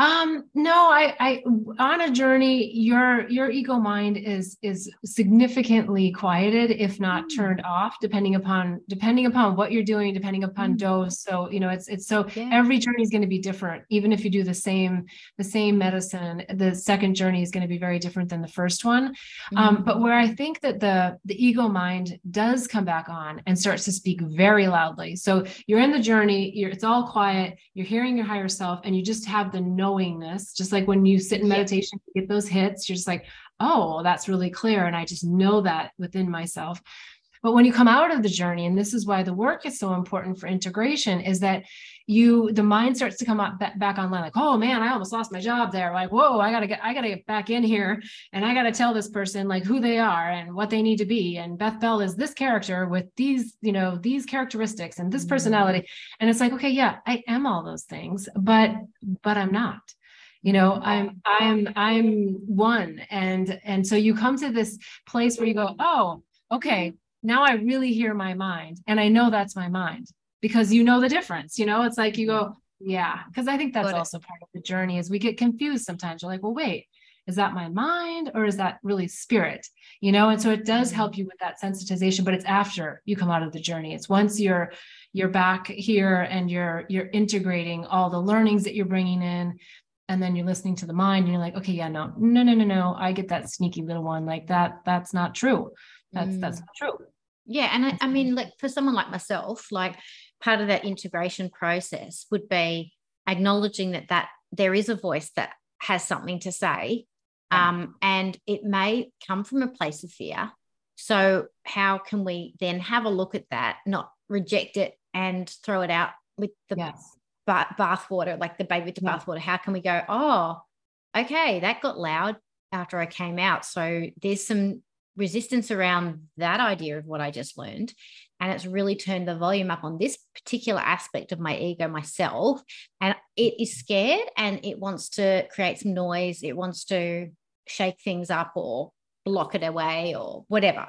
Um, no, I, I, on a journey, your, your ego mind is, is significantly quieted, if not mm. turned off, depending upon, depending upon what you're doing, depending upon mm. dose. So, you know, it's, it's so yeah. every journey is going to be different. Even if you do the same, the same medicine, the second journey is going to be very different than the first one. Mm. Um, but where I think that the, the ego mind does come back on and starts to speak very loudly. So you're in the journey, you're, it's all quiet, you're hearing your higher self, and you just have the no knowingness, just like when you sit in meditation, you get those hits, you're just like, oh, that's really clear. And I just know that within myself. But when you come out of the journey, and this is why the work is so important for integration, is that you the mind starts to come up back online, like, oh man, I almost lost my job there. Like, whoa, I gotta get, I gotta get back in here, and I gotta tell this person like who they are and what they need to be. And Beth Bell is this character with these, you know, these characteristics and this mm-hmm. personality. And it's like, okay, yeah, I am all those things, but but I'm not you know i'm i'm i'm one and and so you come to this place where you go oh okay now I really hear my mind and I know that's my mind because you know the difference. You know, it's like you go, yeah, because I think that's also part of the journey is we get confused sometimes. You're like, well, wait, is that my mind or is that really spirit? You know, and so it does mm-hmm. help you with that sensitization, but it's after you come out of the journey. It's once you're you're back here and you're you're integrating all the learnings that you're bringing in and then you're listening to the mind and you're like okay yeah no no no no no i get that sneaky little one like that that's not true that's mm. that's not true yeah and I, I mean like for someone like myself like part of that integration process would be acknowledging that that there is a voice that has something to say um, and it may come from a place of fear so how can we then have a look at that not reject it and throw it out with the yes. bath, bath water like the baby with the yeah. bath water how can we go oh okay that got loud after i came out so there's some resistance around that idea of what I just learned. And it's really turned the volume up on this particular aspect of my ego, myself. And it is scared and it wants to create some noise. It wants to shake things up or block it away or whatever.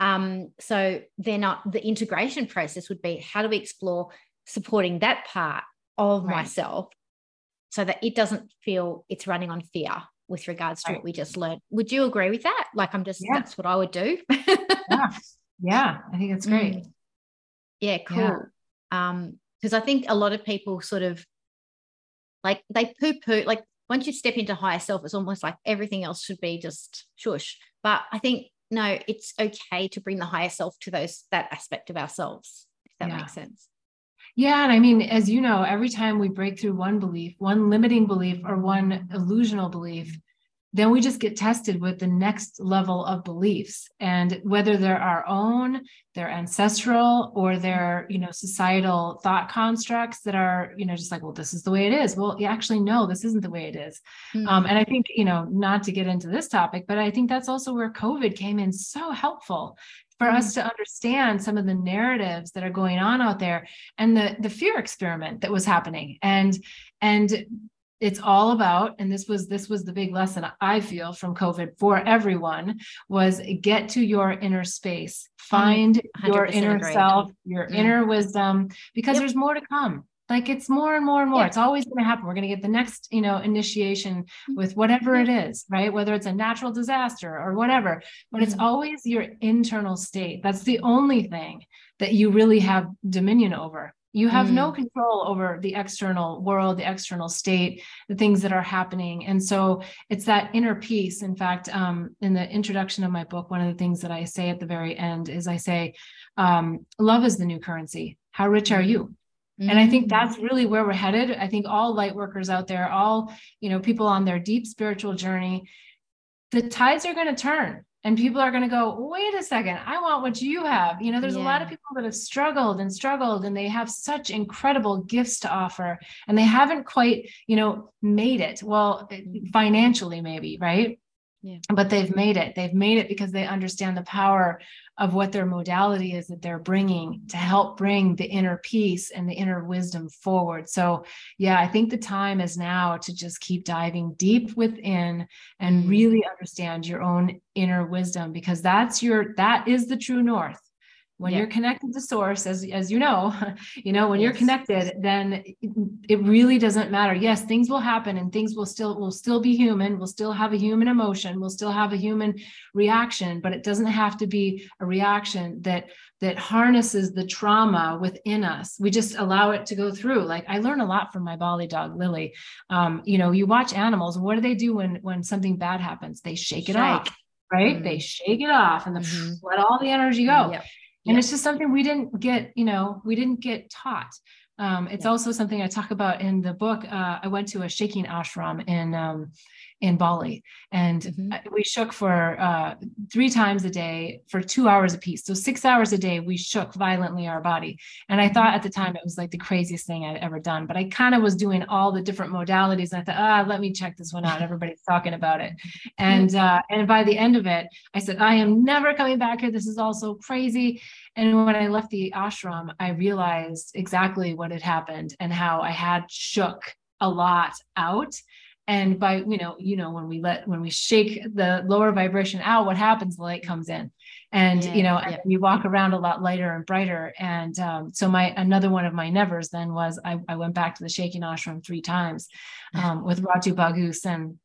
Um, so they're not the integration process would be how do we explore supporting that part of right. myself so that it doesn't feel it's running on fear with regards to right. what we just learned. Would you agree with that? Like, I'm just, yeah. that's what I would do. yeah. yeah. I think it's great. Mm. Yeah, cool. Yeah. Um, because I think a lot of people sort of like they poo poo, like once you step into higher self, it's almost like everything else should be just shush. But I think no, it's okay to bring the higher self to those that aspect of ourselves, if that yeah. makes sense. Yeah. And I mean, as you know, every time we break through one belief, one limiting belief or one illusional belief, then we just get tested with the next level of beliefs and whether they're our own they're ancestral or they're you know societal thought constructs that are you know just like well this is the way it is well you actually know this isn't the way it is mm-hmm. um, and i think you know not to get into this topic but i think that's also where covid came in so helpful for mm-hmm. us to understand some of the narratives that are going on out there and the the fear experiment that was happening and and it's all about and this was this was the big lesson i feel from covid for everyone was get to your inner space find your inner agree. self your mm. inner wisdom because yep. there's more to come like it's more and more and more. It's always going to happen. We're going to get the next, you know, initiation mm-hmm. with whatever it is, right? Whether it's a natural disaster or whatever, but it's mm-hmm. always your internal state. That's the only thing that you really have dominion over. You have mm. no control over the external world, the external state, the things that are happening. And so it's that inner peace. In fact, um, in the introduction of my book, one of the things that I say at the very end is I say, um, love is the new currency. How rich are you? Mm-hmm. And I think mm. that's really where we're headed. I think all light workers out there, all, you know, people on their deep spiritual journey, the tides are going to turn and people are going to go, wait a second, I want what you have. You know, there's yeah. a lot of people that have struggled and struggled and they have such incredible gifts to offer and they haven't quite, you know, made it. Well, mm. financially, maybe, right? Yeah. But they've made it. They've made it because they understand the power of what their modality is that they're bringing to help bring the inner peace and the inner wisdom forward. So, yeah, I think the time is now to just keep diving deep within and mm. really understand your own inner wisdom because that's your that is the true north when yeah. you're connected to source as as you know you know when yes. you're connected then it really doesn't matter. Yes things will happen and things will still will still be human we'll still have a human emotion we'll still have a human reaction but it doesn't have to be a reaction that that harnesses the trauma within us. We just allow it to go through. Like i learn a lot from my bali dog lily. Um, you know you watch animals what do they do when when something bad happens? They shake it off right? Mm-hmm. they shake it off and mm-hmm. let all the energy go. Yep and yeah. it's just something we didn't get you know we didn't get taught um, it's yeah. also something i talk about in the book uh, i went to a shaking ashram in um, in Bali. And mm-hmm. we shook for uh, three times a day for two hours a piece. So six hours a day, we shook violently our body. And I thought at the time it was like the craziest thing I'd ever done. But I kind of was doing all the different modalities. And I thought, ah, let me check this one out. Everybody's talking about it. And uh, and by the end of it, I said, I am never coming back here. This is all so crazy. And when I left the ashram, I realized exactly what had happened and how I had shook a lot out and by you know you know when we let when we shake the lower vibration out what happens? The light comes in. And yeah, you know yeah. you walk around a lot lighter and brighter. And um, so my another one of my nevers then was I, I went back to the shaking ashram three times um, with Ratu Bagus and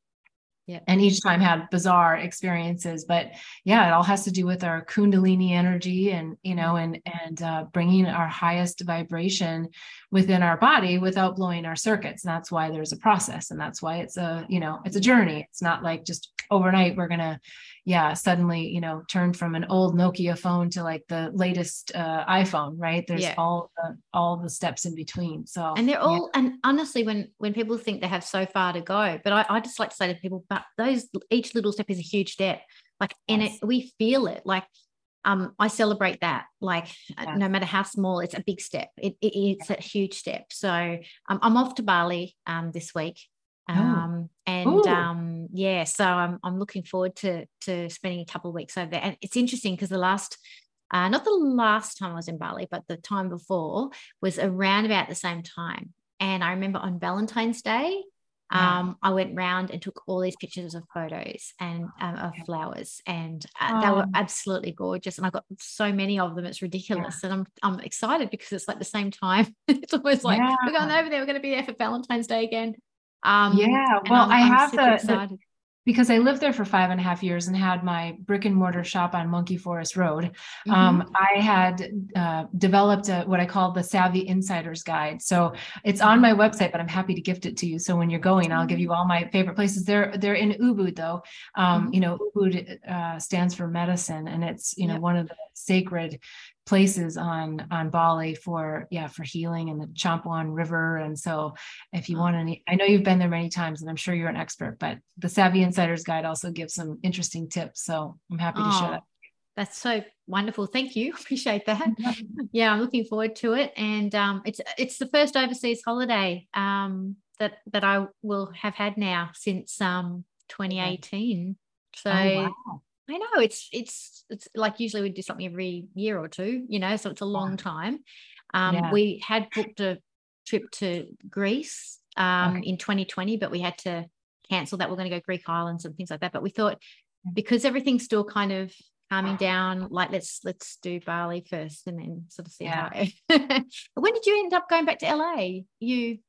yeah. And each time had bizarre experiences, but yeah, it all has to do with our kundalini energy and you know, and and uh, bringing our highest vibration within our body without blowing our circuits. And that's why there's a process, and that's why it's a you know it's a journey. It's not like just overnight we're gonna yeah suddenly you know turn from an old nokia phone to like the latest uh, iphone right there's yeah. all the all the steps in between so and they're all yeah. and honestly when when people think they have so far to go but I, I just like to say to people but those each little step is a huge step like yes. and it we feel it like um, I celebrate that. Like, uh, yeah. no matter how small, it's a big step. It, it it's yeah. a huge step. So um, I'm off to Bali um, this week, oh. um, and um, yeah, so I'm I'm looking forward to to spending a couple of weeks over there. And it's interesting because the last. Uh, not the last time I was in Bali, but the time before was around about the same time. And I remember on Valentine's Day, um, I went round and took all these pictures of photos and um, of flowers, and uh, oh. they were absolutely gorgeous. And I got so many of them; it's ridiculous. Yeah. And I'm I'm excited because it's like the same time. it's almost like yeah. we're going over there. We're going to be there for Valentine's Day again. Um, yeah. Well, I'm, I have the, the, because I lived there for five and a half years and had my brick and mortar shop on Monkey Forest Road, mm-hmm. um, I had uh, developed a, what I call the Savvy Insider's Guide. So it's on my website, but I'm happy to gift it to you. So when you're going, I'll give you all my favorite places. They're they're in Ubud though. Um, mm-hmm. You know, Ubud uh, stands for medicine, and it's you know yep. one of the sacred places on on Bali for yeah for healing and the Campuhan River. And so if you want any, I know you've been there many times and I'm sure you're an expert, but the Savvy Insider's Guide also gives some interesting tips. So I'm happy to oh, share that. That's so wonderful. Thank you. Appreciate that. yeah, I'm looking forward to it. And um, it's it's the first overseas holiday um, that that I will have had now since um, 2018. So oh, wow. I know it's it's it's like usually we do something every year or two, you know, so it's a long time. Um, yeah. We had booked a trip to Greece um, okay. in 2020, but we had to cancel that. We're going to go Greek islands and things like that. But we thought because everything's still kind of calming down, like let's let's do Bali first and then sort of see yeah. how. when did you end up going back to LA? You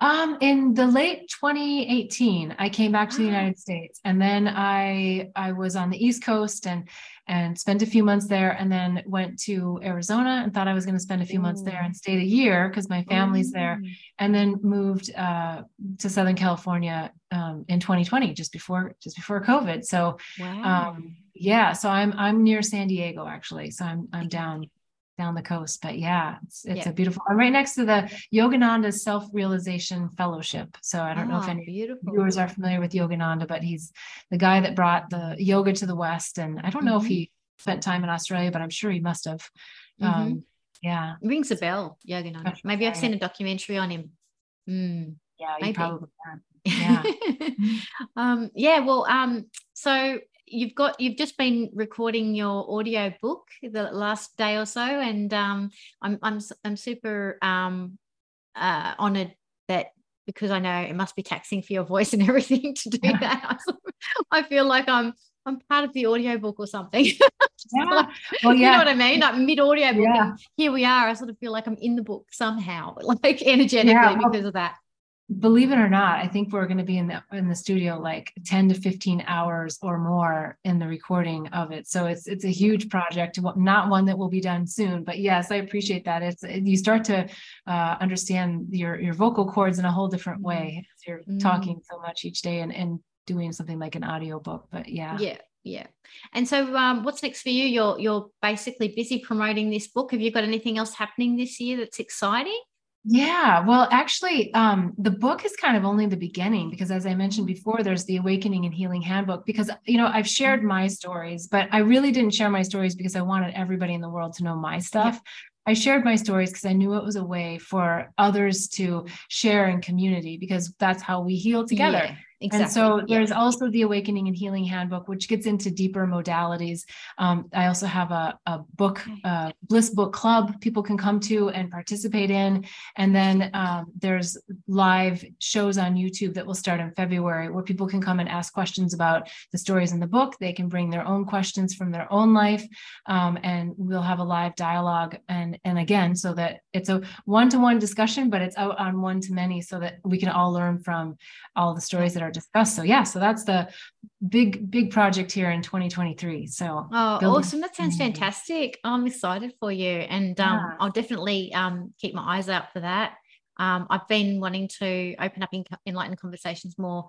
um, in the late 2018, I came back to the United States, and then I I was on the East Coast and and spent a few months there, and then went to Arizona and thought I was going to spend a few Ooh. months there and stayed a year because my family's Ooh. there, and then moved uh, to Southern California um, in 2020, just before just before COVID. So, wow. um, yeah, so I'm I'm near San Diego actually, so I'm I'm down down the coast. But yeah, it's it's yeah. a beautiful. I'm right next to the Yogananda Self Realization Fellowship. So I don't know if ah, any beautiful. viewers are familiar with Yogananda, but he's the guy that brought the yoga to the West. And I don't know mm-hmm. if he spent time in Australia, but I'm sure he must have. Mm-hmm. Um, yeah, rings a bell, Yogananda. Maybe I've seen a documentary on him. Mm, yeah, maybe. probably can. Yeah. um, yeah. Well, um, so you've got you've just been recording your audio book the last day or so and um, I'm, I'm i'm super um, uh, honored that because i know it must be taxing for your voice and everything to do yeah. that i feel like i'm i'm part of the audio book or something yeah. like, well, yeah. you know what i mean like mid audio book yeah. here we are i sort of feel like i'm in the book somehow like energetically yeah. because of that believe it or not, I think we're going to be in the in the studio like 10 to 15 hours or more in the recording of it. So it's it's a huge project, not one that will be done soon. But yes, I appreciate that. It's you start to uh, understand your your vocal cords in a whole different way as you're mm. talking so much each day and and doing something like an audio book. But yeah, yeah. Yeah. And so um, what's next for you? You're you're basically busy promoting this book. Have you got anything else happening this year that's exciting? Yeah, well, actually, um, the book is kind of only the beginning because, as I mentioned before, there's the Awakening and Healing Handbook. Because, you know, I've shared my stories, but I really didn't share my stories because I wanted everybody in the world to know my stuff. Yeah. I shared my stories because I knew it was a way for others to share in community because that's how we heal together. Yeah. Exactly. And so there's also the Awakening and Healing Handbook, which gets into deeper modalities. Um, I also have a, a book, uh, Bliss Book Club, people can come to and participate in. And then um, there's live shows on YouTube that will start in February where people can come and ask questions about the stories in the book. They can bring their own questions from their own life, um, and we'll have a live dialogue. And and again, so that it's a one-to-one discussion, but it's out on one-to-many, so that we can all learn from all the stories that are discussed. So yeah, so that's the big big project here in 2023. So oh, building- awesome! That sounds fantastic. I'm excited for you, and um, yeah. I'll definitely um, keep my eyes out for that. Um, I've been wanting to open up in enlightened conversations more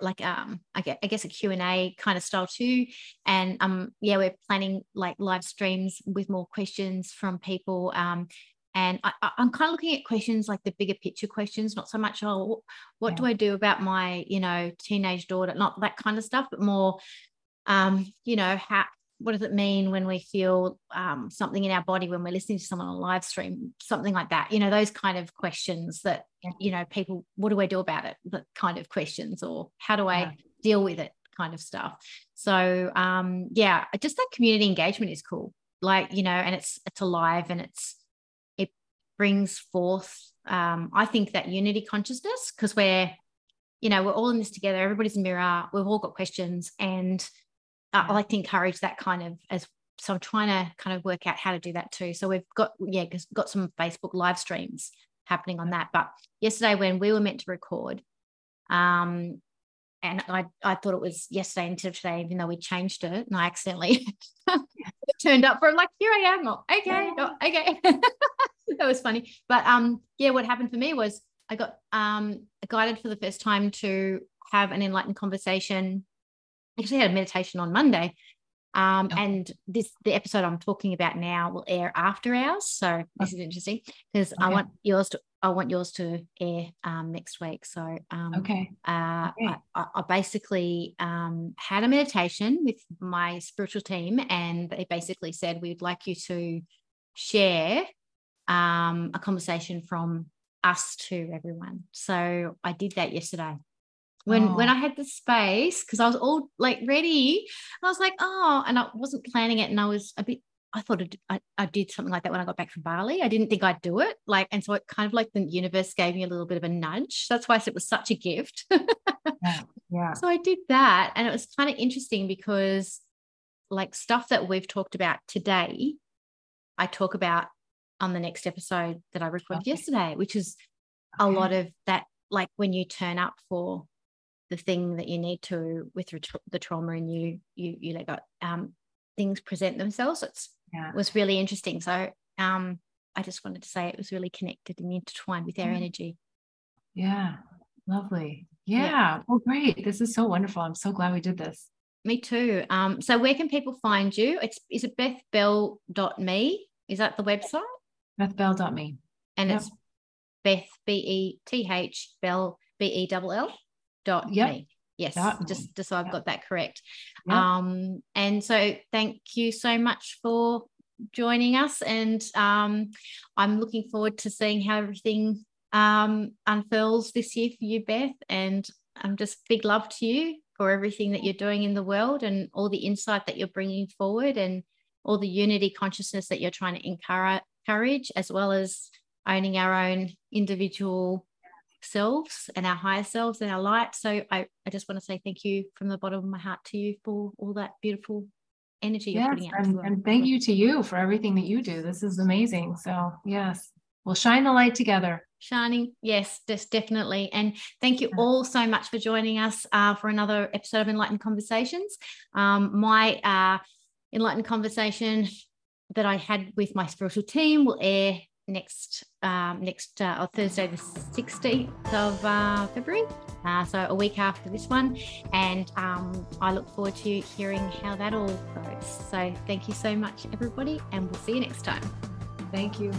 like um I guess, I guess a Q&A kind of style too and um yeah we're planning like live streams with more questions from people um and I, am kind of looking at questions like the bigger picture questions, not so much, oh, what yeah. do I do about my, you know, teenage daughter, not that kind of stuff, but more, um, you know, how, what does it mean when we feel um, something in our body when we're listening to someone on a live stream, something like that, you know, those kind of questions that, you know, people, what do I do about it? That kind of questions, or how do I yeah. deal with it kind of stuff. So, um, yeah, just that community engagement is cool. Like, you know, and it's, it's alive and it's, brings forth, um, I think, that unity consciousness because we're, you know, we're all in this together. Everybody's a mirror. We've all got questions, and I like to encourage that kind of as. So I'm trying to kind of work out how to do that too. So we've got yeah, got some Facebook live streams happening on that. But yesterday when we were meant to record, um, and I, I thought it was yesterday instead of today, even though we changed it, and I accidentally turned up for. Like, here I am. Oh, okay, oh, okay. that was funny. But um, yeah, what happened for me was I got um guided for the first time to have an enlightened conversation. I actually had a meditation on Monday. Um, oh. and this the episode I'm talking about now will air after ours. So this is interesting because okay. I want yours to I want yours to air um, next week. So, um, okay. Uh, okay. I, I, basically um, had a meditation with my spiritual team, and they basically said, We'd like you to share um, a conversation from us to everyone. So, I did that yesterday. When, oh. when I had the space, because I was all like ready, I was like, oh, and I wasn't planning it, and I was a bit I thought I, I did something like that when I got back from Bali. I didn't think I'd do it. Like, and so it kind of like the universe gave me a little bit of a nudge. That's why I said it was such a gift. yeah, yeah. So I did that. And it was kind of interesting because like stuff that we've talked about today, I talk about on the next episode that I recorded okay. yesterday, which is okay. a lot of that, like when you turn up for the thing that you need to with the trauma and you, you, you let go, um, things present themselves. It's yeah. was really interesting. So um, I just wanted to say it was really connected and intertwined with our mm. energy. Yeah, lovely. Yeah. yeah. Well, great. This is so wonderful. I'm so glad we did this. Me too. Um, so where can people find you? It's is it bethbell.me? Is that the website? Bethbell.me. And yep. it's Beth B E T H Bell B E L L dot yep. me. Yes, just just so I've got that correct. Um, and so thank you so much for joining us, and um, I'm looking forward to seeing how everything um, unfurls this year for you, Beth. And I'm just big love to you for everything that you're doing in the world and all the insight that you're bringing forward and all the unity consciousness that you're trying to encourage, as well as owning our own individual selves and our higher selves and our light. So I, I just want to say thank you from the bottom of my heart to you for all that beautiful energy yes, you're putting out. And, and thank you to you for everything that you do. This is amazing. So yes, we'll shine the light together. Shining, yes, just definitely. And thank you all so much for joining us uh, for another episode of Enlightened Conversations. Um, my uh, Enlightened Conversation that I had with my spiritual team will air next um, next uh, Thursday, the 16th of uh, February. Uh, so a week after this one. And um, I look forward to hearing how that all goes. So thank you so much, everybody, and we'll see you next time. Thank you.